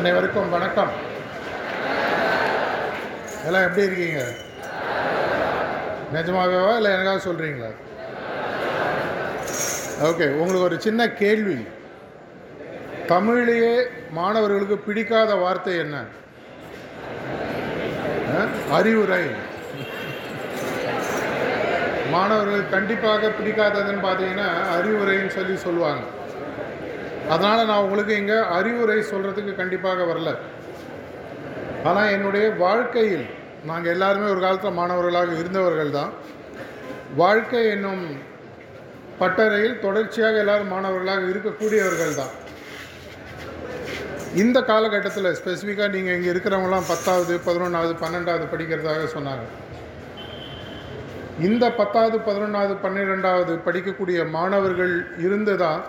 அனைவருக்கும் வணக்கம். எல்லாம் எப்படி இருக்கீங்க? நிஜமாகவா இல்லை எனக்காக சொல்கிறீங்களா ஓகே உங்களுக்கு ஒரு சின்ன கேள்வி. தமிழிலேயே மாணவர்களுக்கு பிடிக்காத வார்த்தை என்ன? அறிவுரை. மாணவர்கள் கண்டிப்பாக பிடிக்காததுன்னு பார்த்தீங்கன்னா அறிவுரைன்னு சொல்லி சொல்லுவாங்க. அதனால் நான் உங்களுக்கு இங்கே அறிவுரை சொல்கிறதுக்கு கண்டிப்பாக வரல. ஆனால் என்னுடைய வாழ்க்கையில் நாங்கள் எல்லாருமே ஒரு காலத்தில் மாணவர்களாக இருந்தவர்கள் தான் வாழ்க்கை என்னும் பட்டறையில் தொடர்ச்சியாக எல்லாரும் மாணவர்களாக இருக்கக்கூடியவர்கள் தான் இந்த காலகட்டத்தில் ஸ்பெசிஃபிக்காக நீங்கள் இங்கே இருக்கிறவங்களாம் பத்தாவது பதினொன்றாவது பன்னெண்டாவது படிக்கிறதாக சொன்னாங்க. இந்த பத்தாவது பதினொன்றாவது பன்னிரெண்டாவது படிக்கக்கூடிய மாணவர்கள் இருந்து தான்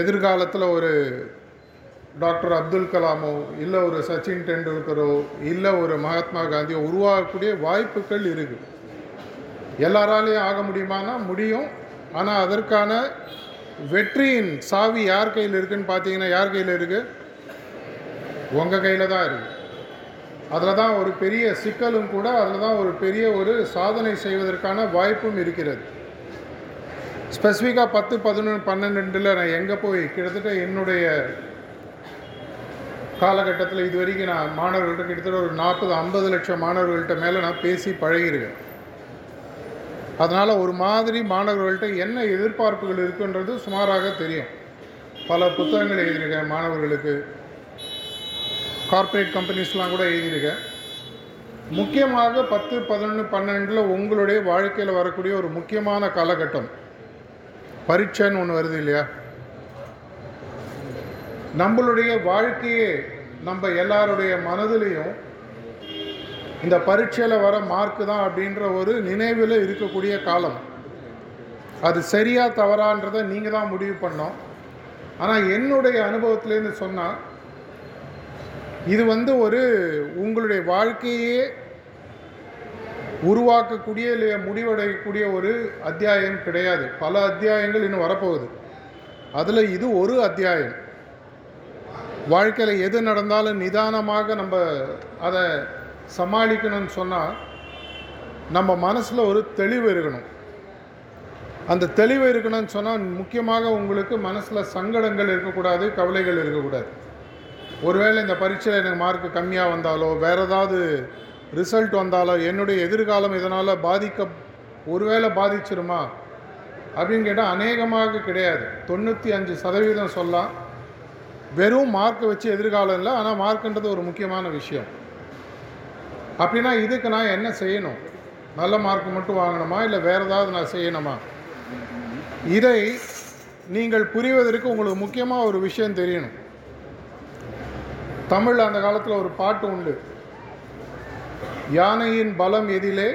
எதிர்காலத்தில் ஒரு டாக்டர் அப்துல் கலாமோ இல்லை ஒரு சச்சின் டெண்டுல்கரோ இல்லை ஒரு மகாத்மா காந்தியோ உருவாகக்கூடிய வாய்ப்புகள் இருக்குது எல்லாராலையும் ஆக முடியுமானா முடியும். ஆனால் அதற்கான வெற்றியின் சாவி யார் கையில் இருக்குன்னு பார்த்தீங்கன்னா யார் கையில் இருக்குது உங்கள் கையில் தான் இருக்குது அதில் தான் ஒரு பெரிய சிக்கலும் கூட அதில் தான் ஒரு பெரிய ஒரு சாதனை செய்வதற்கான வாய்ப்பும் இருக்கிறது. ஸ்பெசிஃபிக்காக பத்து பதினொன்று பன்னெண்டில் நான் எங்கே போய் கிட்டத்தட்ட என்னுடைய காலகட்டத்தில் இது வரைக்கும் நான் மாணவர்கள்ட்ட கிட்டத்தட்ட ஒரு நாற்பது ஐம்பது லட்சம் மாணவர்கள்ட்ட மேலே நான் பேசி பழகியிருக்கேன். அதனால் ஒரு மாதிரி மாணவர்கள்ட்ட என்ன எதிர்பார்ப்புகள் இருக்குன்றது சுமாராக தெரியும். பல புத்தகங்கள் எழுதியிருக்கேன் மாணவர்களுக்கு. கார்ப்பரேட் கம்பெனிஸ்லாம் கூட எழுதியிருக்கேன். முக்கியமாக பத்து பதினொன்று பன்னெண்டில் உங்களுடைய வாழ்க்கையில் வரக்கூடிய ஒரு முக்கியமான காலகட்டம். பரீட்சைன்னு ஒன்று வருது இல்லையா? நம்மளுடைய வாழ்க்கையே நம்ம எல்லாருடைய மனதிலையும் இந்த பரீட்சையில் வர மார்க்கு தான் அப்படின்ற ஒரு நினைவில் இருக்கக்கூடிய காலம். அது சரியா தவறான்றதை நீங்கள் தான் முடிவு பண்ணோம். ஆனால் என்னுடைய அனுபவத்திலேருந்து சொன்னால் இது வந்து ஒரு உங்களுடைய வாழ்க்கையே உருவாக்கக்கூடிய இல்லை முடிவடையக்கூடிய ஒரு அத்தியாயம் கிடையாது. பல அத்தியாயங்கள் இன்னும் வரப்போகுது. அதில் இது ஒரு அத்தியாயம். வாழ்க்கையில் எது நடந்தாலும் நிதானமாக நம்ம அதை சமாளிக்கணும்னு சொன்னால் நம்ம மனசில் ஒரு தெளிவு இருக்கணும். அந்த தெளிவு இருக்கணும்னு சொன்னால் முக்கியமாக உங்களுக்கு மனசில் சங்கடங்கள் இருக்கக்கூடாது கவலைகள் இருக்கக்கூடாது. ஒருவேளை இந்த பரீட்சையில் எனக்கு மார்க் கம்மியாக வந்தாலோ வேறு ஏதாவது ரிசல்ட் வந்தாலோ என்னுடைய எதிர்காலம் இதனால் பாதிக்க ஒருவேளை பாதிச்சிருமா? அப்படின்னு கேட்டால் அநேகமாக கிடையாது. தொண்ணூற்றி அஞ்சு சதவீதம் சொல்லலாம். வெறும் மார்க்கை வச்சு எதிர்காலம் இல்லை ஆனால் மார்க்குன்றது ஒரு முக்கியமான விஷயம். அப்படின்னா இதுக்கு நான் என்ன செய்யணும்? நல்ல மார்க் மட்டும் வாங்கணுமா? இல்லை வேறு ஏதாவது நான் செய்யணுமா? இதை நீங்கள் புரிவதற்கு உங்களுக்கு முக்கியமாக ஒரு விஷயம் தெரியணும். தமிழ் அந்த காலத்தில் ஒரு பாட்டு உண்டு. யானையின் பலம் எதிலே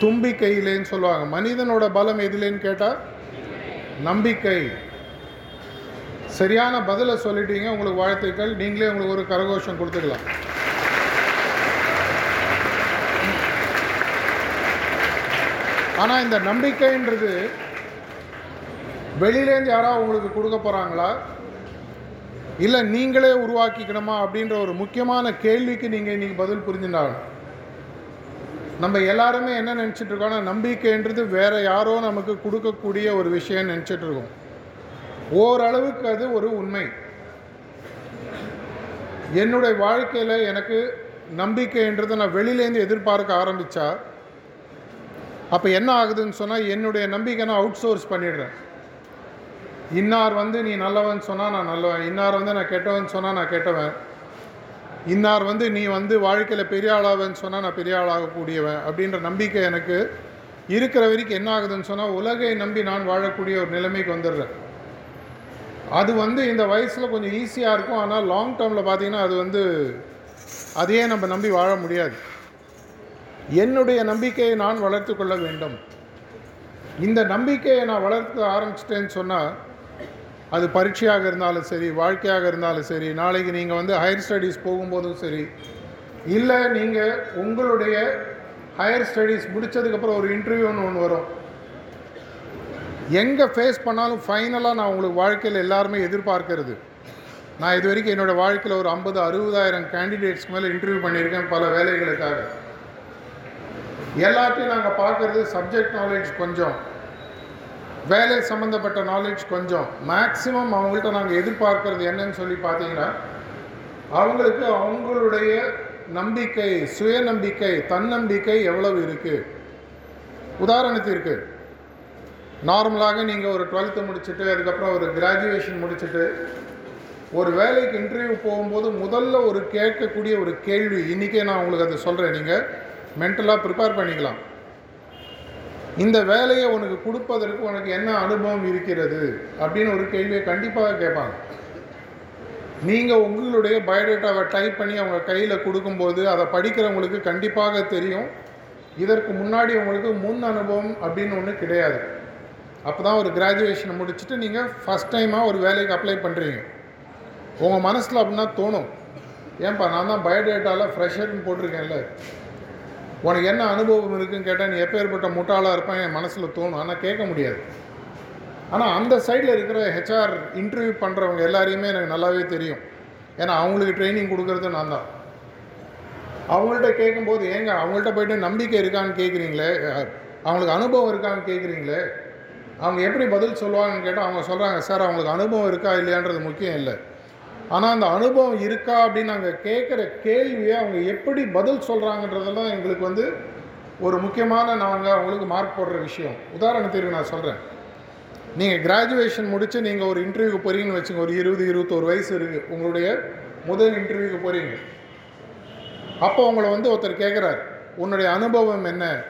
தும்பிக்கையிலேன்னு சொல்லுவாங்க. மனிதனோட பலம் எதிலேன்னு கேட்டால் நம்பிக்கை. சரியான பதிலை சொல்லிட்டீங்க உங்களுக்கு வாழ்த்துக்கள். நீங்களே உங்களுக்கு ஒரு கரகோஷம் கொடுத்துக்கலாம். ஆனால் இந்த நம்பிக்கைன்றது வெளியிலேருந்து யாராவது உங்களுக்கு கொடுக்க போகிறாங்களா இல்லை நீங்களே உருவாக்கிக்கணுமா அப்படின்ற ஒரு முக்கியமான கேள்விக்கு நீங்கள் இன்றைக்கி பதில் புரிஞ்சுட்டாங்க. நம்ம எல்லாருமே என்ன நினச்சிட்டு இருக்கோம்னா நம்பிக்கைன்றது வேற யாரோ நமக்கு கொடுக்கக்கூடிய ஒரு விஷயம் நினச்சிட்டு இருக்கோம். ஓரளவுக்கு அது ஒரு உண்மை. என்னுடைய வாழ்க்கையில் எனக்கு நம்பிக்கைன்றதை நான் வெளியிலேருந்து எதிர்பார்க்க ஆரம்பித்தா அப்போ என்ன ஆகுதுன்னு சொன்னால் என்னுடைய நம்பிக்கை நான் அவுட் சோர்ஸ் பண்ணிடுறேன். இன்னார் வந்து நீ நல்லவன் சொன்னால் நான் நல்லவன். இன்னார் வந்து நான் கெட்டவன் சொன்னால் நான் கெட்டவன். இன்னார் வந்து நீ வந்து வாழ்க்கையில் பெரிய ஆளாவன்னு சொன்னால் நான் பெரிய ஆளாகக்கூடியவன் அப்படின்ற நம்பிக்கை எனக்கு இருக்கிற வரைக்கும் என்ன ஆகுதுன்னு சொன்னால் உலகை நம்பி நான் வாழக்கூடிய ஒரு நிலைமைக்கு வந்துடுறேன். அது வந்து இந்த வயசில் கொஞ்சம் ஈஸியாக இருக்கும். ஆனால் லாங் டேர்மில் பார்த்தீங்கன்னா அது வந்து அதையே நம்ம நம்பி வாழ முடியாது. என்னுடைய நம்பிக்கையை நான் வளர்த்து கொள்ள வேண்டும். இந்த நம்பிக்கையை நான் வளர்த்து ஆரம்பிச்சிட்டேன்னு சொன்னால் அது பரீட்சையாக இருந்தாலும் சரி வாழ்க்கையாக இருந்தாலும் சரி நாளைக்கு நீங்கள் வந்து ஹையர் ஸ்டடீஸ் போகும்போதும் சரி இல்லை நீங்கள் உங்களுடைய ஹையர் ஸ்டடீஸ் முடித்ததுக்கப்புறம் ஒரு இன்டர்வியூன்னு ஒன்று வரும். எங்கே ஃபேஸ் பண்ணாலும் ஃபைனலாக நான் உங்களுக்கு வாழ்க்கையில் எல்லாருமே எதிர்பார்க்கறது. நான் இது வரைக்கும் என்னோடய வாழ்க்கையில் ஒரு ஐம்பது அறுபதாயிரம் கேண்டிடேட்ஸ்க்கு மேலே இன்டர்வியூ பண்ணியிருக்கேன் பல வேலைகளுக்காக. எல்லாத்தையும் நாங்கள் பார்க்குறது சப்ஜெக்ட் நாலேஜ் கொஞ்சம். வேலை சம்மந்தப்பட்ட நாலேஜ் கொஞ்சம். மேக்ஸிமம் அவங்கள்ட்ட நாங்கள் எதிர்பார்க்கறது என்னன்னு சொல்லி பார்த்தீங்கன்னா அவங்களுக்கு அவங்களுடைய நம்பிக்கை சுயநம்பிக்கை தன்னம்பிக்கை எவ்வளவு இருக்குது உதாரணத்திற்கு நார்மலாக நீங்கள் ஒரு டுவெல்த்து முடிச்சுட்டு அதுக்கப்புறம் ஒரு கிராஜுவேஷன் முடிச்சுட்டு ஒரு வேலைக்கு இன்டர்வியூ போகும்போது முதல்ல ஒரு கேட்கக்கூடிய ஒரு கேள்வி இன்றைக்கே நான் உங்களுக்கு அதை சொல்கிறேன் நீங்கள் மென்டலாக ப்ரிப்பேர் பண்ணிக்கலாம். இந்த வேலையை உனக்கு கொடுப்பதற்கு உனக்கு என்ன அனுபவம் இருக்கிறது? அப்படின்னு ஒரு கேள்வியை கண்டிப்பாக கேட்பாங்க. நீங்கள் உங்களுடைய பயோடேட்டாவை டைப் பண்ணி அவங்க கையில் கொடுக்கும்போது அதை படிக்கிறவங்களுக்கு கண்டிப்பாக தெரியும். இதற்கு முன்னாடி உங்களுக்கு முன் அனுபவம் அப்படின்னு ஒன்று கிடையாது. அப்போ தான் ஒரு கிராஜுவேஷனை முடிச்சுட்டு நீங்கள் ஃபஸ்ட் டைமாக ஒரு வேலைக்கு அப்ளை பண்ணுறீங்க உங்கள் மனசில் அப்படின்னா தோணும். ஏன்பா நான் தான் பயோடேட்டாவில் ஃப்ரெஷர்னு போட்டிருக்கேன்ல. உனக்கு என்ன அனுபவம் இருக்குன்னு கேட்டால் நீ எப்பேற்பட்ட முட்டாளாக இருப்பேன் என் மனசில் தோணும். ஆனால் கேட்க முடியாது. ஆனால் அந்த சைடில் இருக்கிற ஹெச்ஆர் இன்டர்வியூ பண்ணுறவங்க எல்லாரையுமே எனக்கு நல்லாவே தெரியும். ஏன்னா அவங்களுக்கு ட்ரைனிங் கொடுக்கறது நான் தான். அவங்கள்ட்ட கேட்கும்போது ஏங்க அவங்கள்ட்ட போயிட்டு நம்பிக்கை இருக்கான்னு கேட்குறீங்களே அவங்களுக்கு அனுபவம் இருக்கான்னு கேட்குறீங்களே அவங்க எப்படி பதில் சொல்லுவாங்கன்னு கேட்டால் அவங்க சொல்கிறாங்க சார் அவங்களுக்கு அனுபவம் இருக்கா இல்லையான்றது முக்கியம் இல்லை. ஆனால் அந்த அனுபவம் இருக்கா அப்படின்னு நாங்கள் கேட்குற கேள்வியை அவங்க எப்படி பதில் சொல்கிறாங்கன்றதெல்லாம் எங்களுக்கு வந்து ஒரு முக்கியமான நாங்கள் அவங்களுக்கு மார்க் போடுற விஷயம். உதாரணத்திற்கு நான் சொல்கிறேன் நீங்கள் கிராஜுவேஷன் முடித்து நீங்கள் ஒரு இன்டர்வியூக்கு போகிறீங்கன்னு வச்சுங்க ஒரு இருபது இருபத்தோரு வயசு இருக்குது உங்களுடைய முதல் இன்டர்வியூக்கு போகிறீங்க அப்போ உங்களை வந்து ஒருத்தர் கேட்குறாரு உன்னுடைய அனுபவம் என்ன?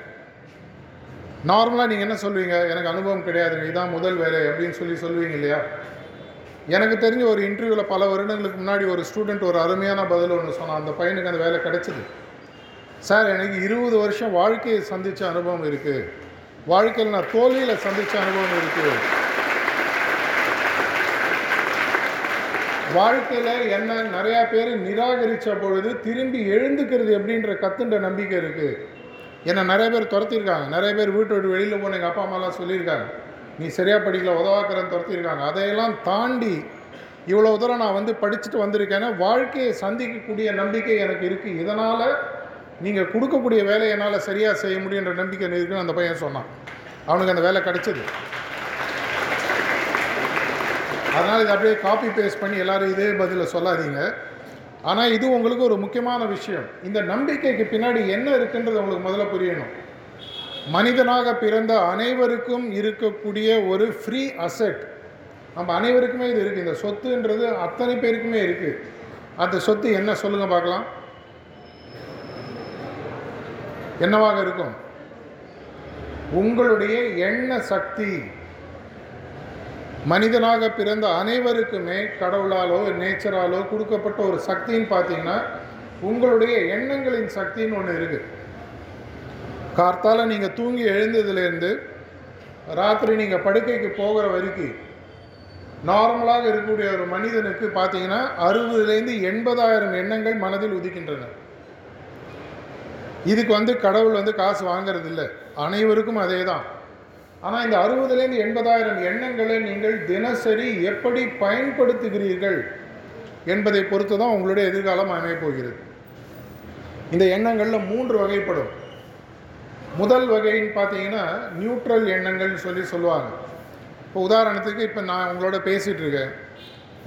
நார்மலாக நீங்கள் என்ன சொல்லுவீங்க எனக்கு அனுபவம் கிடையாதுங்க இதான் முதல் வேலை அப்படின்னு சொல்லி சொல்லுவீங்க இல்லையா? எனக்கு தெரிஞ்ச ஒரு இன்டர்வியூவில் பல வருடங்களுக்கு முன்னாடி ஒரு ஸ்டூடெண்ட் ஒரு அருமையான பதில் ஒன்று சொன்னான். அந்த பையனுக்கு அந்த வேலை கிடச்சிது. சார் எனக்கு இருபது வருஷம் வாழ்க்கையை சந்தித்த அனுபவம் இருக்குது வாழ்க்கையில் நான் தோல்வியில் சந்தித்த அனுபவம் இருக்குது வாழ்க்கையில் என்ன நிறையா பேர் நிராகரித்த பொழுது திரும்பி எழுந்துக்கிறது எப்படின்ற கத்துன்ற நம்பிக்கை இருக்குது என்னை நிறைய பேர் துரத்திருக்காங்க. நிறைய பேர் வீட்டை விட்டு வெளியில் போன எங்கள் அப்பா அம்மாலாம் சொல்லியிருக்காங்க. நீ சரியாக படிக்கல உதவாக்கிறன்னு துரத்திருக்காங்க அதையெல்லாம் தாண்டி இவ்வளோ தூரம் நான் வந்து படிச்சுட்டு வந்திருக்கேன்னா வாழ்க்கையை சந்திக்கக்கூடிய நம்பிக்கை எனக்கு இருக்குது இதனால் நீங்கள் கொடுக்கக்கூடிய வேலையை என்னால் சரியாக செய்ய முடியுன்ற நம்பிக்கை இருக்குன்னு அந்த பையன் சொன்னான். அவனுக்கு அந்த வேலை கிடச்சிது. அதனால் இதை அப்படியே காப்பி பேஸ்ட் பண்ணி எல்லோரும் இதே பதிலை சொல்லாதீங்க. ஆனால் இது உங்களுக்கு ஒரு முக்கியமான விஷயம். இந்த நம்பிக்கைக்கு பின்னாடி என்ன இருக்குன்றது உங்களுக்கு முதல்ல புரியணும். மனிதனாக பிறந்த அனைவருக்கும் இருக்கக்கூடிய ஒரு ஃப்ரீ அசெட் நம்ம அனைவருக்குமே இது இருக்குது இந்த சொத்துன்றது அத்தனை பேருக்குமே இருக்குது அந்த சொத்து என்ன? சொல்லுங்கள் பார்க்கலாம். என்னவாக இருக்கும்? உங்களுடைய எண்ண சக்தி. மனிதனாக பிறந்த அனைவருக்குமே கடவுளாலோ நேச்சராலோ கொடுக்கப்பட்ட ஒரு சக்தின்னு பார்த்தீங்கன்னா உங்களுடைய எண்ணங்களின் சக்தின்னு ஒன்று இருக்குது கார்த்தால் நீங்கள் தூங்கி எழுந்ததுலேருந்து ராத்திரி நீங்கள் படுக்கைக்கு போகிற வரைக்கும் நார்மலாக இருக்கக்கூடிய ஒரு மனிதனுக்கு பார்த்தீங்கன்னா அறுபதுலேருந்து எண்பதாயிரம் எண்ணங்கள் மனதில் உதிக்கின்றன. இதுக்கு வந்து கடவுள் வந்து காசு வாங்கிறது இல்லை அனைவருக்கும் அதே தான் ஆனால் இந்த அறுபதுலேருந்து எண்பதாயிரம் எண்ணங்களை நீங்கள் தினசரி எப்படி பயன்படுத்துகிறீர்கள் என்பதை பொறுத்து தான் உங்களுடைய எதிர்காலம் அமையப் போகிறது. இந்த எண்ணங்களில் மூன்று வகைப்படும். முதல் வகைன்னு பார்த்தீங்கன்னா நியூட்ரல் எண்ணங்கள்னு சொல்லி சொல்லுவாங்க. இப்போ உதாரணத்துக்கு இப்போ நான் உங்களோட பேசிகிட்டு இருக்கேன்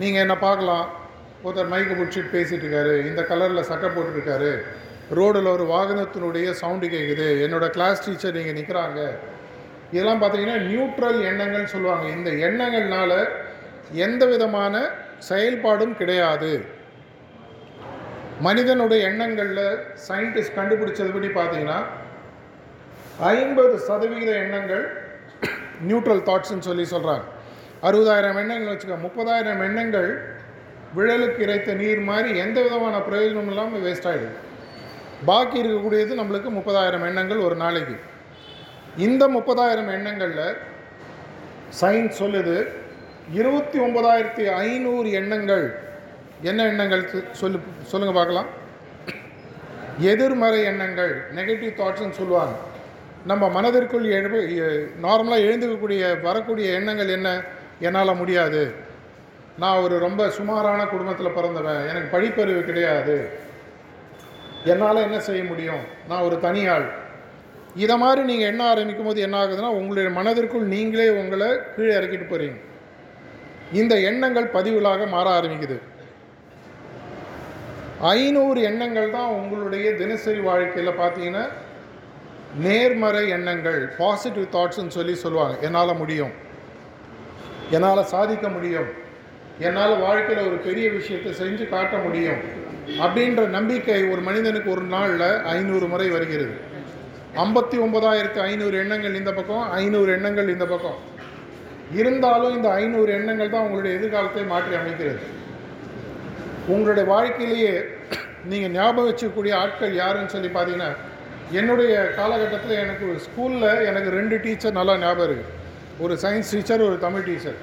நீங்கள் என்ன பார்க்கலாம். ஒருத்தர் மைக்கு பிடிச்சிட்டு பேசிகிட்டு இருக்காரு இந்த கலரில் சட்டை போட்டுருக்காரு ரோடில் ஒரு வாகனத்தினுடைய சவுண்டு கேட்குது என்னோடய கிளாஸ் டீச்சர் இங்கே நிற்கிறாங்க இதெல்லாம் பார்த்தீங்கன்னா நியூட்ரல் எண்ணங்கள்னு சொல்லுவாங்க. இந்த எண்ணங்கள்னால எந்த விதமான செயல்பாடும் கிடையாது. மனிதனுடைய எண்ணங்களில் சயின்டிஸ்ட் கண்டுபிடிச்சதுபடி பார்த்தீங்கன்னா ஐம்பது சதவீத எண்ணங்கள் நியூட்ரல் தாட்ஸ்ன்னு சொல்லி சொல்கிறாங்க அறுபதாயிரம் எண்ணங்கள் வச்சுக்க முப்பதாயிரம் எண்ணங்கள் விழலுக்கு இறைத்த நீர் மாதிரி எந்த விதமான பிரயோஜனமும் இல்லாமல் வேஸ்ட் ஆகிடுது பாக்கி இருக்கக்கூடியது நம்மளுக்கு முப்பதாயிரம் எண்ணங்கள் ஒரு நாளைக்கு. இந்த முப்பதாயிரம் எண்ணங்களில் சயின்ஸ் சொல்லுது இருபத்தி ஒன்பதாயிரத்தி ஐநூறு எண்ணங்கள். என்ன எண்ணங்கள் சொல்லு சொல்லுங்கள் பார்க்கலாம். எதிர்மறை எண்ணங்கள் நெகட்டிவ் தாட்ஸ்ன்னு சொல்லுவாங்க. நம்ம மனதிற்குள் எழு நார்மலாக எழுந்துக்கக்கூடிய வரக்கூடிய எண்ணங்கள் என்ன? என்னால் முடியாது. நான் ஒரு ரொம்ப சுமாரான குடும்பத்தில் பிறந்தவன். எனக்கு படிப்பறிவு கிடையாது. என்னால் என்ன செய்ய முடியும்? நான் ஒரு தனியாள். இதை மாதிரி நீங்கள் என்ன ஆரம்பிக்கும் போது என்ன ஆகுதுன்னா உங்களுடைய மனதிற்குள் நீங்களே உங்களை கீழே இறக்கிட்டு போகிறீங்க இந்த எண்ணங்கள் பதிவுகளாக மாற ஆரம்பிக்குது. ஐநூறு எண்ணங்கள் தான் உங்களுடைய தினசரி வாழ்க்கையில் பார்த்தீங்கன்னா நேர்மறை எண்ணங்கள் பாசிட்டிவ் தாட்ஸ்ன்னு சொல்லி சொல்லுவாங்க. என்னால் முடியும். என்னால் சாதிக்க முடியும். என்னால் வாழ்க்கையில் ஒரு பெரிய விஷயத்தை செஞ்சு காட்ட முடியும். அப்படின்ற நம்பிக்கை ஒரு மனிதனுக்கு ஒரு நாளில் ஐநூறு முறை வருகிறது. ஐம்பத்தி ஒன்பதாயிரத்து ஐநூறு எண்ணங்கள் இந்த பக்கம் ஐநூறு எண்ணங்கள் இந்த பக்கம். இருந்தாலும் இந்த ஐநூறு எண்ணங்கள் தான் உங்களுடைய எதிர்காலத்தை மாற்றி அமைக்கிறது. உங்களுடைய வாழ்க்கையிலேயே நீங்கள் ஞாபகம் வச்சுக்கக்கூடிய ஆட்கள் யாருன்னு சொல்லி பார்த்தீங்கன்னா என்னுடைய காலகட்டத்தில் எனக்கு ஸ்கூலில் எனக்கு ரெண்டு டீச்சர் நல்லா ஞாபகம் இருக்குது ஒரு சயின்ஸ் டீச்சர் ஒரு தமிழ் டீச்சர்.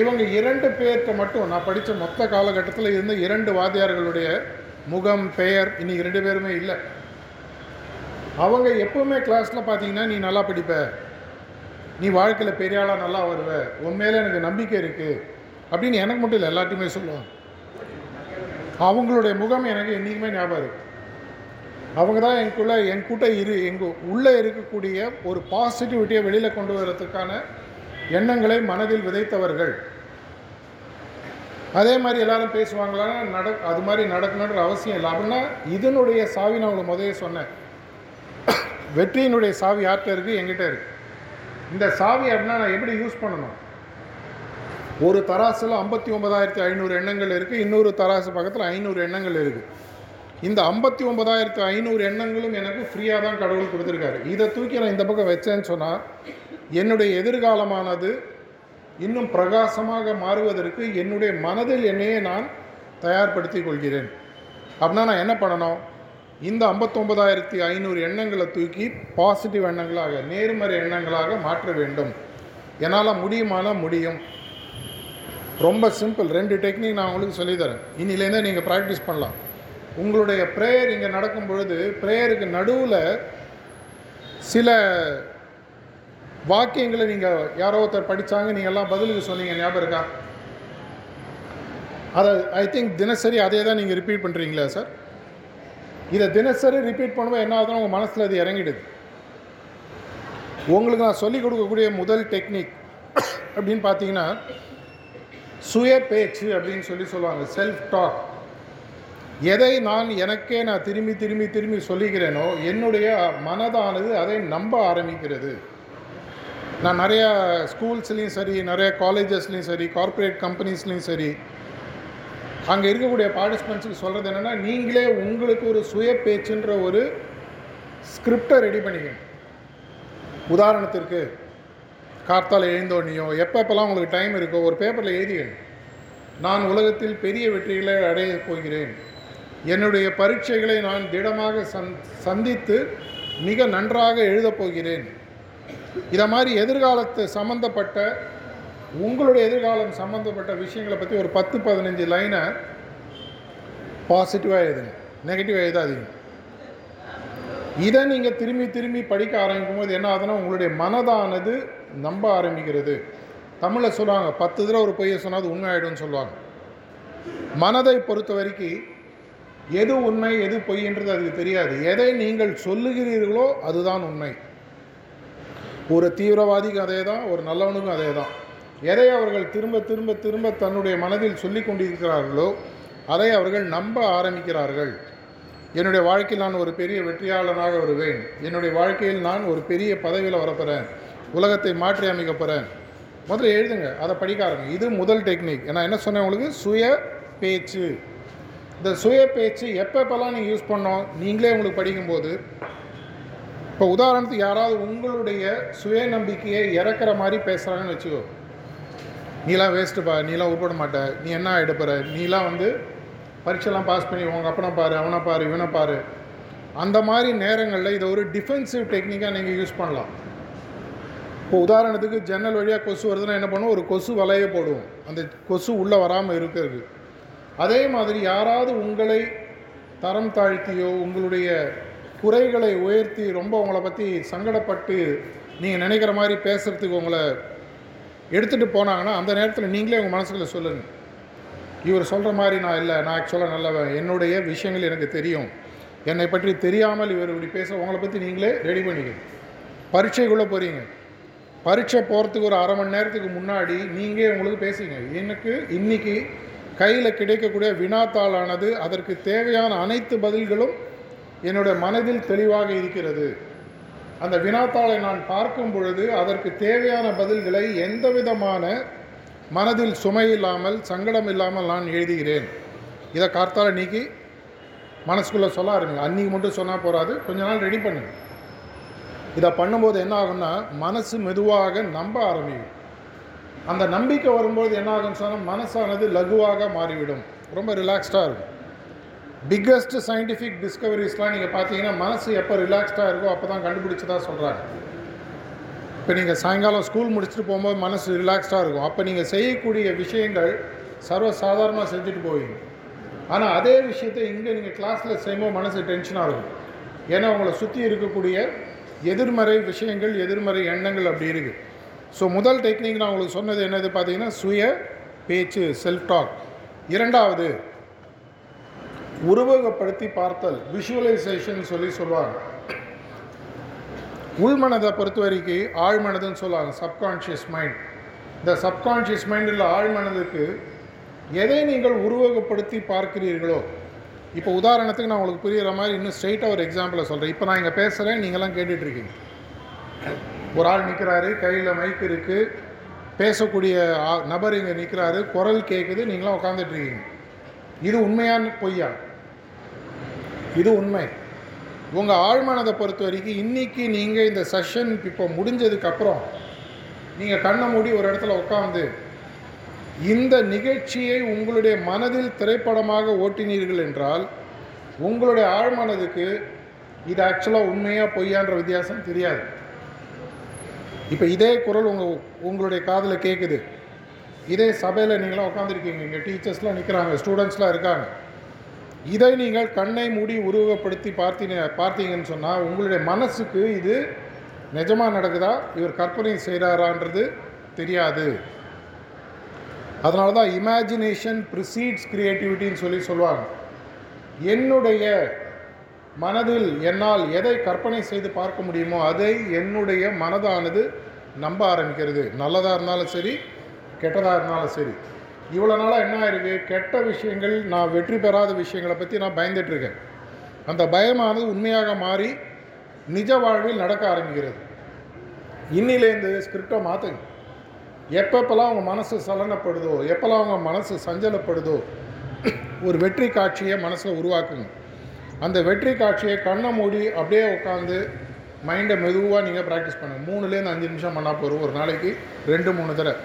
இவங்க இரண்டு பேர்கிட்ட மட்டும் நான் படித்த மொத்த காலகட்டத்தில் இருந்த இரண்டு வாத்தியார்களுடைய முகம் பெயர் இன்னைக்கு ரெண்டு பேருமே இல்லை. அவங்க எப்பவுமே கிளாஸில் பார்த்தீங்கன்னா நீ நல்லா படிப்ப. நீ வாழ்க்கையில் பெரிய ஆளாக நல்லா வருவ. உன் மேலே எனக்கு நம்பிக்கை இருக்குது அப்படின்னு எனக்கு மட்டும் இல்லை எல்லாத்தையுமே சொல்லுவாங்க. அவங்களுடைய முகம் எனக்கு என்றைக்குமே ஞாபகம் இருக்குது அவங்க தான் எனக்குள்ளே என் கூட்ட இரு எங்கள் உள்ளே இருக்கக்கூடிய ஒரு பாசிட்டிவிட்டியை வெளியில் கொண்டு வரதுக்கான எண்ணங்களை மனதில் விதைத்தவர்கள். அதே மாதிரி எல்லாரும் பேசுவாங்களா நட அது மாதிரி நடக்கணுன்ற அவசியம் இல்லை. அப்படின்னா இதனுடைய சாவி நான் உங்களுக்கு முதலே சொன்னேன். வெற்றியினுடைய சாவி யார்கிட்ட இருக்குது எங்கிட்ட இருக்குது இந்த சாவி அப்படின்னா நான் எப்படி யூஸ் பண்ணணும்? ஒரு தராசில் ஐம்பத்தி ஒன்பதாயிரத்தி ஐநூறு எண்ணங்கள் இருக்குது இன்னொரு தராசு பக்கத்தில் ஐநூறு எண்ணங்கள் இருக்குது இந்த ஐம்பத்தி ஒன்பதாயிரத்து ஐநூறு எண்ணங்களும் எனக்கு ஃப்ரீயாக தான் கடவுள் கொடுத்துருக்காரு. இதை தூக்கி நான் இந்த பக்கம் வச்சேன்னு சொன்னால் என்னுடைய எதிர்காலமானது இன்னும் பிரகாசமாக மாறுவதற்கு என்னுடைய மனதில் என்னையே நான் தயார்படுத்தி கொள்கிறேன். அப்படின்னா நான் என்ன பண்ணணும்? இந்த ஐம்பத்தொம்பதாயிரத்தி ஐநூறு எண்ணங்களை தூக்கி பாசிட்டிவ் எண்ணங்களாக நேர்மறை எண்ணங்களாக மாற்ற வேண்டும். என்னால் முடியுமானா முடியும். ரொம்ப சிம்பிள் ரெண்டு டெக்னிக் நான் உங்களுக்கு சொல்லித்தரேன் இன்னிலேருந்தே நீங்கள் ப்ராக்டிஸ் பண்ணலாம். உங்களுடைய ப்ரேயர் இங்கே நடக்கும் பொழுது ப்ரேயருக்கு நடுவில் சில வாக்கியங்களை நீங்கள் யாரோ ஒருத்தர் படித்தாங்க நீங்கள் எல்லாம் பதிலுக்கு சொன்னீங்க ஞாபகம் இருக்கா? அதை ஐ திங்க் தினசரி அதே தான் நீங்கள் ரிப்பீட் பண்ணுறீங்களா சார் இதை தினசரி ரிப்பீட் பண்ணும்போது என்ன ஆகுதுன்னா உங்கள் மனசில் அது இறங்கிடுது. உங்களுக்கு நான் சொல்லிக் கொடுக்கக்கூடிய முதல் டெக்னிக் அப்படின்னு பார்த்தீங்கன்னா சுய பேச்சு அப்படின்னு சொல்லி சொல்லுவாங்க செல்ஃப் டாக் எதை நான் எனக்கே நான் திரும்பி திரும்பி திரும்பி சொல்லிக்கிறேனோ என்னுடைய மனதானது அதை நம்ப ஆரம்பிக்கிறது. நான் நிறையா ஸ்கூல்ஸ்லேயும் சரி நிறைய காலேஜஸ்லேயும் சரி கார்ப்பரேட் கம்பெனிஸ்லேயும் சரி அங்கே இருக்கக்கூடிய பார்ட்டிசிபெண்ட்ஸுக்கு சொல்கிறது என்னென்னா நீங்களே உங்களுக்கு ஒரு சுய பேச்சுன்ற ஒரு ஸ்கிரிப்டை ரெடி பண்ணிக்கணும். உதாரணத்திற்கு கார்த்தால் எழுந்தோடனையோ எப்பப்பெல்லாம் உங்களுக்கு டைம் இருக்கோ ஒரு பேப்பரில் எழுதிக்கணும். நான் உலகத்தில் பெரிய வெற்றிகளை அடைய போகிறேன். என்னுடைய பரீட்சைகளை நான் திடமாக சந் சந்தித்து மிக நன்றாக எழுதப் போகிறேன். இதை மாதிரி எதிர்காலத்து சம்மந்தப்பட்ட உங்களுடைய எதிர்காலம் சம்மந்தப்பட்ட விஷயங்களை பற்றி ஒரு பத்து பதினஞ்சு லைனை பாசிட்டிவாக எழுதுங்க. நெகட்டிவாக எழுதாதீங்க. இதை நீங்கள் திரும்பி திரும்பி படிக்க ஆரம்பிக்கும் போது என்ன ஆகுதுன்னா உங்களுடைய மனதானது நம்ப ஆரம்பிக்கிறது. தமிழில் சொல்லுவாங்க பத்து தடவை ஒரு பொய்யை சொன்னால் அது உண்மையாயிடும்னு சொல்லுவாங்க. மனதை பொறுத்த வரைக்கும் எது உண்மை எது பொய்ன்றது அதுக்கு தெரியாது. எதை நீங்கள் சொல்லுகிறீர்களோ அதுதான் உண்மை. ஒரு தீவிரவாதிக்கும் அதே தான் ஒரு நல்லவனுக்கும் அதே தான் எதை அவர்கள் திரும்ப திரும்ப திரும்ப தன்னுடைய மனதில் சொல்லி கொண்டிருக்கிறார்களோ அதை அவர்கள் நம்ப ஆரம்பிக்கிறார்கள். என்னுடைய வாழ்க்கையில் நான் ஒரு பெரிய வெற்றியாளனாக வருவேன். என்னுடைய வாழ்க்கையில் நான் ஒரு பெரிய பதவியில் வரப்போகிறேன் உலகத்தை மாற்றி அமைக்க போகிறேன் முதல்ல எழுதுங்க அதை படிக்க ஆரம்பிங்க. இது முதல் டெக்னிக் நான் என்ன சொன்னேன் உங்களுக்கு? சுய பேச்சு. இந்த சுய பேச்சு எப்பப்பெல்லாம் நீங்கள் யூஸ் பண்ணோம் நீங்களே உங்களுக்கு படிக்கும்போது இப்போ உதாரணத்துக்கு யாராவது உங்களுடைய சுய நம்பிக்கையை இறக்குற மாதிரி பேசுகிறாங்கன்னு வச்சுக்கோ. நீலாம் வேஸ்ட்டுப்பா நீலாம் உருப்பட மாட்ட நீ என்ன எடுப்புற நீலாம் வந்து பரீட்சைலாம் பாஸ் பண்ணி உங்கள் அப்பனை பாரு அவனை பாரு இவனை பாரு. அந்த மாதிரி நேரங்களில் இதை ஒரு டிஃபென்சிவ் டெக்னிக்காக நீங்கள் யூஸ் பண்ணலாம். இப்போ உதாரணத்துக்கு ஜன்னல் வழியாக கொசு வருதுன்னா என்ன பண்ணுவோம்? ஒரு கொசு வலையை போடுவோம். அந்த கொசு உள்ளே வராமல் இருக்கிறது அதே மாதிரி யாராவது உங்களை தரம் தாழ்த்தியோ உங்களுடைய குறைகளை உயர்த்தி ரொம்ப உங்களை பற்றி சங்கடப்பட்டு நீங்கள் நினைக்கிற மாதிரி பேசுகிறதுக்கு உங்களை எடுத்துகிட்டு போனாங்கன்னா அந்த நேரத்தில் நீங்களே உங்கள் மனசுக்குள்ள சொல்லுங்கள் இவர் சொல்கிற மாதிரி நான் இல்லை நான் ஆக்சுவலாக நல்லவன். என்னுடைய விஷயங்கள் எனக்கு தெரியும். என்னை பற்றி தெரியாமல் இவர் இப்படி பேச உங்களை பற்றி நீங்களே ரெடி பண்ணிக்கணும் பரீட்சைக்குள்ளே போகிறீங்க பரீட்சை போகிறதுக்கு ஒரு அரை மணி நேரத்துக்கு முன்னாடி நீங்கள் உங்களுக்கு பேசுங்க. எனக்கு இன்னைக்கு கையில் கிடைக்கக்கூடிய வினாத்தாளானது அதற்கு தேவையான அனைத்து பதில்களும் என்னுடைய மனதில் தெளிவாக இருக்கிறது. அந்த வினாத்தாளை நான் பார்க்கும் பொழுது அதற்கு தேவையான பதில்களை எந்த விதமான மனதில் சுமை இல்லாமல் சங்கடம் இல்லாமல் நான் எழுதுகிறேன். இதை கார்த்தால நீக்கி மனசுக்குள்ளே சொல்ல ஆரம்பிங்க. அன்றைக்கி மட்டும் சொன்னால் போகாது கொஞ்ச நாள் ரெடி பண்ணுங்க. இதை பண்ணும்போது என்ன ஆகும்னா மனசு மெதுவாக நம்ப ஆரம்பிக்கும். அந்த நம்பிக்கை வரும்போது என்ன ஆகும்னு சொன்னால் மனசானது லகுவாக மாறிவிடும். ரொம்ப ரிலாக்ஸ்டாக இருக்கும். பிக்கஸ்ட் சயின்டிஃபிக் டிஸ்கவரிஸ்லாம் நீங்கள் பார்த்தீங்கன்னா மனசு எப்போ ரிலாக்ஸ்டாக இருக்கோ அப்போ தான் கண்டுபிடிச்சதாக சொல்கிறாங்க இப்போ நீங்கள் சாயங்காலம் ஸ்கூல் முடிச்சுட்டு போகும்போது மனசு ரிலாக்ஸ்டாக இருக்கும். அப்போ நீங்கள் செய்யக்கூடிய விஷயங்கள் சர்வ சாதாரணமாக செஞ்சுட்டு போவீங்க. ஆனால் அதே விஷயத்தை இங்கே நீங்கள் கிளாஸில் செய்யும்போது மனசு டென்ஷனாக இருக்கும். ஏன்னா உங்களை சுற்றி இருக்கக்கூடிய எதிர்மறை விஷயங்கள் எதிர்மறை எண்ணங்கள் அப்படி இருக்குது ஸோ முதல் டெக்னிக் நான் உங்களுக்கு சொன்னது என்னது பார்த்தீங்கன்னா சுய பேச்சு செல்ஃப் டாக் இரண்டாவது உருவகப்படுத்தி பார்த்தல் விஷுவலைசேஷன் சொல்லி சொல்லுவாங்க. உள்மனதை பொறுத்த வரைக்கும் ஆழ்மனதுன்னு சொல்லுவாங்க சப்கான்ஷியஸ் மைண்ட் இந்த சப்கான்ஷியஸ் மைண்டில் ஆழ்மனதுக்கு எதை நீங்கள் உருவகப்படுத்தி பார்க்கிறீர்களோ இப்போ உதாரணத்துக்கு நான் உங்களுக்கு புரிகிற மாதிரி இன்னும் ஸ்ட்ரெயிட்டாக ஒரு எக்ஸாம்பிளை சொல்கிறேன் இப்போ நான் இங்கே பேசுகிறேன் நீங்களாம் கேட்டுட்ருக்கீங்க ஒரு ஆள் நிற்கிறாரு கையில் மைக் இருக்குது பேசக்கூடிய நபர் இங்கே நிற்கிறாரு குரல் கேட்குது நீங்களாம் உட்காந்துட்ருக்கீங்க இது உண்மையான பொய்யா? இது உண்மை. உங்கள் ஆழ்மனதை பொறுத்த வரைக்கும் இன்றைக்கி நீங்கள் இந்த செஷன் இப்போ முடிஞ்சதுக்கப்புறம் நீங்கள் கண்ணை மூடி ஒரு இடத்துல உட்காந்து இந்த நிகழ்ச்சியை உங்களுடைய மனதில் திரைப்படமாக ஓட்டினீர்கள் என்றால் உங்களுடைய ஆழ்மனதுக்கு இது ஆக்சுவலாக உண்மையாக பொய்யான்ற வித்தியாசம் தெரியாது. இப்போ இதே குரல் உங்கள் உங்களுடைய காதில் கேட்குது இதே சபையில் நீங்களாம் உட்காந்துருக்கீங்க இங்கே டீச்சர்ஸ்லாம் நிற்கிறாங்க ஸ்டூடெண்ட்ஸ்லாம் இருக்காங்க. இதை நீங்கள் கண்ணை மூடி உருவப்படுத்தி பார்த்தீங்க பார்த்தீங்கன்னு சொன்னால் உங்களுடைய மனசுக்கு இது நிஜமாக நடக்குதா? இவர் கற்பனை செய்கிறாரான்றது தெரியாது. அதனால தான் இமேஜினேஷன் ப்ரிசீட்ஸ் க்ரியேட்டிவிட்டின்னு சொல்லி சொல்லுவாங்க. என்னுடைய மனதில் என்னால் எதை கற்பனை செய்து பார்க்க முடியுமோ அதை என்னுடைய மனதானது நம்ப ஆரம்பிக்கிறது. நல்லதாக இருந்தாலும் சரி கெட்டதாக இருந்தாலும் சரி. இவ்வளோ நாளாக என்ன ஆயிருக்கு? கெட்ட விஷயங்கள் நான் வெற்றி பெறாத விஷயங்களை பற்றி நான் பயந்துட்டு இருக்கேன். அந்த பயமானது உண்மையாக மாறி நிஜ வாழ்வில் நடக்க ஆரம்பிக்கிறது. இன்னிலேருந்து ஸ்கிரிப்டை மாற்றுங்க எப்பப்பெல்லாம் அவங்க மனசு சலனப்படுதோ எப்போல்லாம் அவங்க மனசு சஞ்சலப்படுதோ ஒரு வெற்றி காட்சியை மனசில் உருவாக்குங்க. அந்த வெற்றி காட்சியை கண்ணை மூடி அப்படியே உட்காந்து மைண்டை மெதுவாக நீங்கள் ப்ராக்டிஸ் பண்ணுங்கள் மூணுலேருந்து அஞ்சு நிமிஷம் பண்ணால் போகிறோம் ஒரு நாளைக்கு ரெண்டு மூணு தடவை.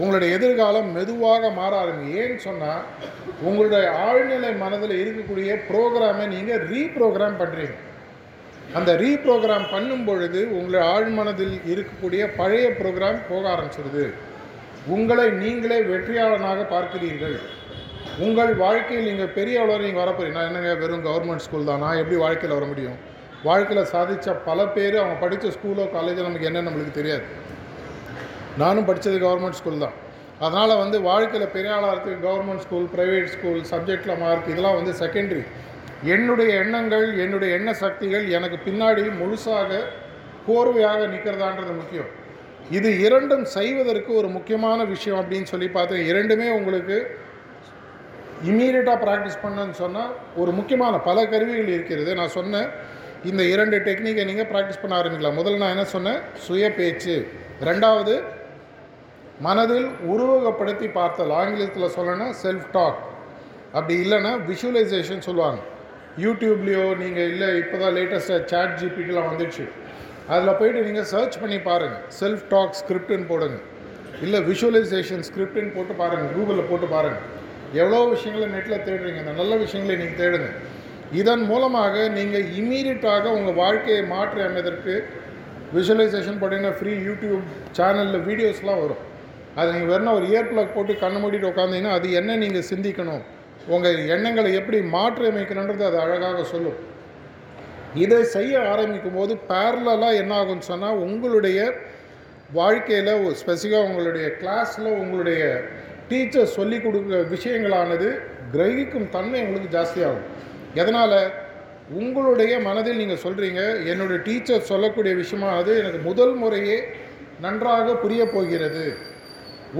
உங்களுடைய எதிர்காலம் மெதுவாக மாற ஆரம்பிங்க ஏன்னு சொன்னால் உங்களுடைய ஆழ்நிலை மனதில் இருக்கக்கூடிய ப்ரோக்ராமை நீங்கள் ரீப்ரோக்ராம் பண்ணுறீங்க அந்த ரீப்ரோக்ராம் பண்ணும் பொழுது உங்களுடைய ஆழ்மனதில் இருக்கக்கூடிய பழைய ப்ரோக்ராம் போக ஆரம்பிச்சிருது. உங்களை நீங்களே வெற்றியாளனாக பார்க்கிறீர்கள். உங்கள் வாழ்க்கையில் நீங்கள் பெரிய அளவில் நீங்கள் வரப்போறீங்க. நான் என்னங்க வெறும் கவர்மெண்ட் ஸ்கூல் தான். நான் எப்படி வாழ்க்கையில் வர முடியும்? வாழ்க்கையில் சாதித்த பல பேர் அவங்க படித்த ஸ்கூலோ காலேஜோ நமக்கு என்ன நம்மளுக்கு தெரியாது. நானும் படித்தது கவர்மெண்ட் ஸ்கூல் தான். அதனால் வந்து வாழ்க்கையில் பெரிய ஆளாகிறதுக்கு கவர்மெண்ட் ஸ்கூல் ப்ரைவேட் ஸ்கூல் சப்ஜெக்டில் மார்க் இதெல்லாம் வந்து செகண்டரி என்னுடைய எண்ணங்கள் என்னுடைய எண்ண சக்திகள் எனக்கு பின்னாடி முழுசாக கோர்வையாக நிற்கிறதான்றது முக்கியம். இது இரண்டும் செய்வதற்கு ஒரு முக்கியமான விஷயம் அப்படின்னு சொல்லி பார்த்தேன் இரண்டுமே உங்களுக்கு இம்மீடியட்டாக ப்ராக்டிஸ் பண்ணன்னு சொன்னால் ஒரு முக்கியமான பல கருவிகள் இருக்கிறது. நான் சொன்னேன் இந்த இரண்டு டெக்னிக்கை நீங்கள் ப்ராக்டிஸ் பண்ண ஆரம்பிக்கலாம். முதல்ல நான் என்ன சொன்னேன்? சுய பேச்சு. ரெண்டாவது மனதில் உருவகப்படுத்தி பார்த்தல். ஆங்கிலத்தில் சொல்லணும்னா செல்ஃப் டாக் அப்படி இல்லைன்னா விஷுவலைசேஷன் சொல்லுவாங்க. யூடியூப்லேயோ நீங்கள் இல்லை இப்போ தான் லேட்டஸ்ட்டாக சாட் ஜிபிடிலாம் வந்துடுச்சு அதில் போயிட்டு நீங்கள் சர்ச் பண்ணி பாருங்கள் செல்ஃப் டாக் ஸ்கிரிப்டுன்னு போடுங்க. இல்லை விஷுவலைசேஷன் ஸ்கிரிப்டுன்னு போட்டு பாருங்கள் கூகுளில் போட்டு பாருங்கள் எவ்வளோ விஷயங்களை நெட்டில் தேடுறீங்க? அந்த நல்ல விஷயங்களை நீங்கள் தேடுங்க. இதன் மூலமாக நீங்கள் இம்மீடியட்டாக உங்கள் வாழ்க்கையை மாற்றி அமைவதற்கு விஷுவலைசேஷன் போட்டிங்கன்னா ஃப்ரீ யூடியூப் சேனலில் வீடியோஸ்லாம் வரும். அது நீங்கள் வேணா ஒரு இயர் பிளக் போட்டு கண்ணை மூடிட்டு உட்காந்தீங்கன்னா அது என்ன நீங்கள் சிந்திக்கணும்? உங்கள் எண்ணங்களை எப்படி மாற்றி அமைக்கணுன்றது அது அழகாக சொல்லும். இதை செய்ய ஆரம்பிக்கும் போது பேரலாக என்ன ஆகும்னு சொன்னால் உங்களுடைய வாழ்க்கையில் ஸ்பெசிஃபிக்காக உங்களுடைய கிளாஸில் உங்களுடைய டீச்சர் சொல்லிக் கொடுக்குற விஷயங்களானது கிரகிக்கும் தன்மை உங்களுக்கு ஜாஸ்தியாகும். எதனால்? உங்களுடைய மனதில் நீங்கள் சொல்கிறீங்க என்னுடைய டீச்சர் சொல்லக்கூடிய விஷயமானது எனக்கு முதல் முறையே நன்றாக புரிய போகிறது.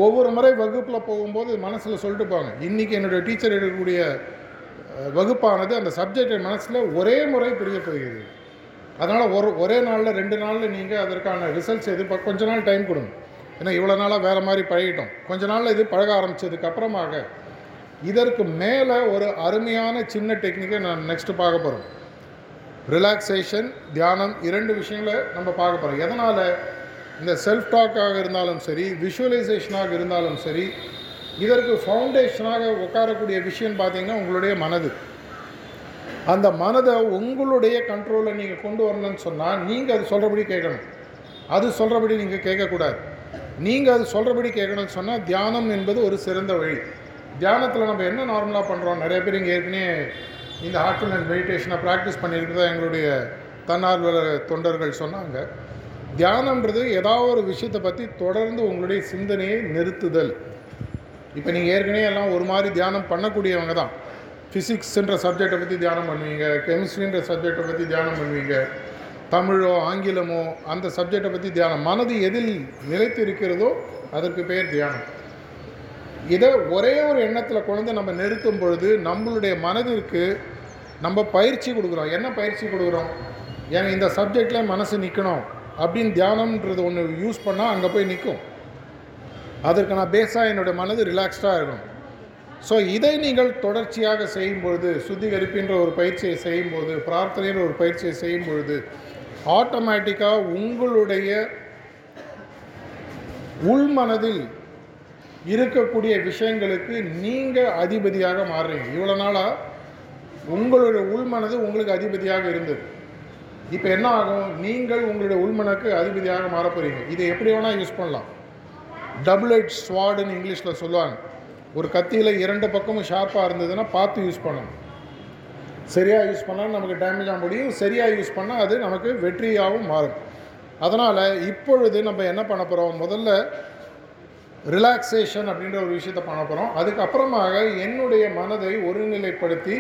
ஒவ்வொரு முறை வகுப்பில் போகும்போது மனசில் சொல்லிட்டு போங்க இன்றைக்கி என்னுடைய டீச்சர் எடுக்கக்கூடிய வகுப்பானது அந்த சப்ஜெக்ட் மனசில் ஒரே முறை புரிய போகிறது. அதனால் ஒரு ஒரே நாளில் ரெண்டு நாளில் நீங்கள் அதற்கான ரிசல்ட்ஸ் எதிர்பார்க்க கொஞ்ச நாள் டைம் கொடுங்க. ஏன்னா இவ்வளோ நாளாக வேறு மாதிரி பழகிட்டோம். கொஞ்ச நாளில் இது பழக ஆரம்பித்ததுக்கு அப்புறமாக இதற்கு மேலே ஒரு அருமையான சின்ன டெக்னிக்கை நான் நெக்ஸ்ட்டு பார்க்க போகிறோம் ரிலாக்ஸேஷன் தியானம் இரண்டு விஷயங்களை நம்ம பார்க்க போகிறோம் எதனால்? இந்த செல்ஃப் டாக்காக இருந்தாலும் சரி விஷுவலைசேஷனாக இருந்தாலும் சரி இதற்கு ஃபவுண்டேஷனாக உட்காரக்கூடிய விஷயம் பார்த்தீங்கன்னா உங்களுடைய மனது. அந்த மனதை உங்களுடைய கண்ட்ரோலில் நீங்கள் கொண்டு வரணும்னு சொன்னால் நீங்கள் அது சொல்கிறபடி கேட்கணும். அது சொல்கிறபடி நீங்கள் கேட்கக்கூடாது. நீங்கள் அது சொல்கிறபடி கேட்கணும்னு சொன்னால் தியானம் என்பது ஒரு சிறந்த வழி. தியானத்தில் நம்ம என்ன நார்மலாக பண்ணுறோம் நிறைய பேர் இங்கே ஏற்கனவே இந்த ஹார்ட்ஃபுல் அண்ட் மெடிடேஷனை ப்ராக்டிஸ் பண்ணியிருக்கிறதா எங்களுடைய தன்னார்வ தொண்டர்கள் சொன்னாங்க. தியானம்ன்றது ஏதாவது ஒரு விஷயத்தை பற்றி தொடர்ந்து உங்களுடைய சிந்தனையை நிறுத்துதல். இப்போ நீங்கள் ஏற்கனவே எல்லாம் ஒரு மாதிரி தியானம் பண்ணக்கூடியவங்க தான். ஃபிசிக்ஸ்ன்ற சப்ஜெக்டை பற்றி தியானம் பண்ணுவீங்க கெமிஸ்ட்ரின்ற சப்ஜெக்டை பற்றி தியானம் பண்ணுவீங்க. தமிழோ ஆங்கிலமோ அந்த சப்ஜெக்டை பற்றி தியானம். மனது எதில் நிலைத்து இருக்கிறதோ அதற்கு பெயர் தியானம். இதை ஒரே ஒரு எண்ணத்தில் குழந்தை நம்ம நிறுத்தும் பொழுது நம்மளுடைய மனதிற்கு நம்ம பயிற்சி கொடுக்குறோம். என்ன பயிற்சி கொடுக்குறோம்? ஏன்னா இந்த சப்ஜெக்டில் மனசு நிற்கணும் அப்படின்னு தியானம்ன்றது ஒன்று யூஸ் பண்ணால் அங்கே போய் நிற்கும் அதற்கு நான் பேஸாக என்னுடைய மனது ரிலாக்ஸ்டாக இருக்கும் ஸோ இதை நீங்கள் தொடர்ச்சியாக செய்யும்பொழுது சுத்திகரிப்புன்ற சுத்திகரிப்பின்ற ஒரு பயிற்சியை செய்யும்போது பிரார்த்தனைன்ற ஒரு பயிற்சியை செய்யும் பொழுது ஆட்டோமேட்டிக்காக உங்களுடைய உள்மனதில் இருக்கக்கூடிய விஷயங்களுக்கு நீங்கள் அதிபதியாக மாறுறீங்க. இவ்வளோ நாளாக உங்களுடைய உள்மனது உங்களுக்கு அதிபதியாக இருந்தது. இப்போ என்ன ஆகும்? நீங்கள் உங்களுடைய உள்மனக்கு அதிபதியாக மாற போகிறீங்க இதை எப்படி வேணால் யூஸ் பண்ணலாம். டபுள் எட் ஸ்வாடுன்னு இங்கிலீஷில் சொல்லுவாங்க. ஒரு கத்தியில் இரண்டு பக்கமும் ஷார்ப்பாக இருந்ததுன்னா பார்த்து யூஸ் பண்ணணும். சரியாக யூஸ் பண்ணால் நமக்கு டேமேஜாக முடியும். சரியாக யூஸ் பண்ணால் அது நமக்கு வெற்றியாகவும் மாறும். அதனால் இப்பொழுது நம்ம என்ன பண்ண போகிறோம் முதல்ல ரிலாக்ஸேஷன் அப்படின்ற ஒரு விஷயத்தை பண்ண போகிறோம் அதுக்கப்புறமாக என்னுடைய மனதை ஒருநிலைப்படுத்தி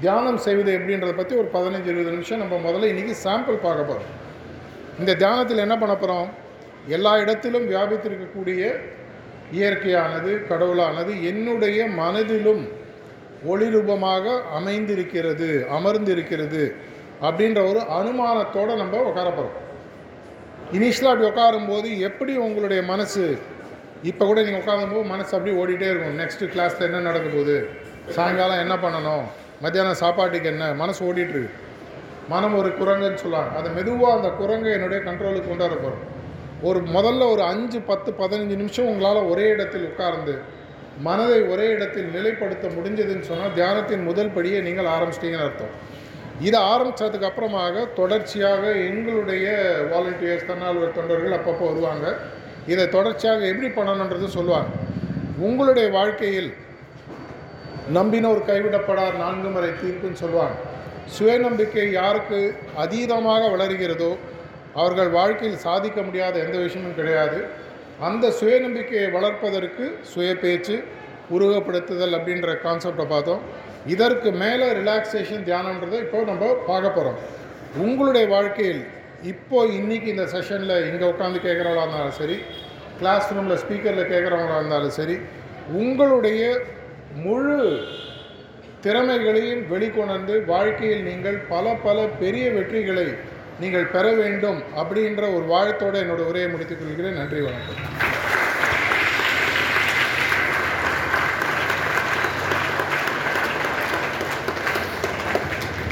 தியானம் செய்வது எப்படின்றத பற்றி ஒரு பதினஞ்சு இருபது நிமிஷம் நம்ம முதல்ல இன்றைக்கி சாம்பிள் பார்க்க போகிறோம் இந்த தியானத்தில் என்ன பண்ண போகிறோம் எல்லா இடத்திலும் வியாபித்திருக்கக்கூடிய இயற்கையானது கடவுளானது என்னுடைய மனதிலும் ஒளிரூபமாக அமைந்திருக்கிறது அமர்ந்திருக்கிறது அப்படின்ற ஒரு அனுமானத்தோடு நம்ம உட்கார போகிறோம் இனிஷியலாக அப்படி உட்காரும்போது எப்படி உங்களுடைய மனசு இப்போ கூட நீங்கள் உட்காரும்போது மனசு அப்படியே ஓடிட்டே இருக்கும். நெக்ஸ்ட்டு கிளாஸில் என்ன நடக்க போகுது? சாயங்காலம் என்ன பண்ணணும்? மத்தியானம் சாப்பாட்டுக்கு என்ன? மனசு ஓடிட்டுருக்கு மனம் ஒரு குரங்குன்னு சொல்லுவாங்க. அதை மெதுவாக அந்த குரங்கை என்னுடைய கண்ட்ரோலுக்கு கொண்டு வர போகிறோம் ஒரு முதல்ல ஒரு அஞ்சு பத்து பதினஞ்சு நிமிஷம் உங்களால் ஒரே இடத்தில் உட்கார்ந்து மனதை ஒரே இடத்தில் நிலைப்படுத்த முடிஞ்சதுன்னு சொன்னால் தியானத்தின் முதல் படியை நீங்கள் ஆரம்பிச்சிட்டிங்கன்னு அர்த்தம். இதை ஆரம்பித்ததுக்கு அப்புறமாக தொடர்ச்சியாக எங்களுடைய வாலண்டியர்ஸ் தன்னார்வலர் தொண்டர்கள் அப்பப்போ வருவாங்க. இதை தொடர்ச்சியாக எப்படி பண்ணணுன்றது சொல்லுவாங்க. உங்களுடைய வாழ்க்கையில் நம்பினோர் கைவிடப்படார் நான்கு முறை தீர்ப்புன்னு சொல்லுவாங்க. சுயநம்பிக்கை யாருக்கு அதீதமாக வளர்கிறதோ அவர்கள் வாழ்க்கையில் சாதிக்க முடியாத எந்த விஷயமும் கிடையாது. அந்த சுயநம்பிக்கையை வளர்ப்பதற்கு சுய பேச்சு உருவப்படுத்துதல் அப்படின்ற கான்செப்டை பார்த்தோம். இதற்கு மேலே ரிலாக்ஸேஷன் தியானன்றதை இப்போ நம்ம பார்க்க போகிறோம் உங்களுடைய வாழ்க்கையில் இப்போ இன்றைக்கி இந்த செஷனில் இங்கே உட்காந்து கேட்குறவங்களா இருந்தாலும் சரி கிளாஸ் ரூமில் ஸ்பீக்கரில் கேட்குறவங்களா இருந்தாலும் சரி உங்களுடைய முழு திறமைகளையும் வெளிக்கொணர்ந்து வாழ்க்கையில் நீங்கள் பல பல பெரிய வெற்றிகளை நீங்கள் பெற வேண்டும் அப்படின்ற ஒரு வாழ்த்தோடு என்னோட உரையை முடித்துக் கொள்கிறேன். நன்றி வணக்கம்.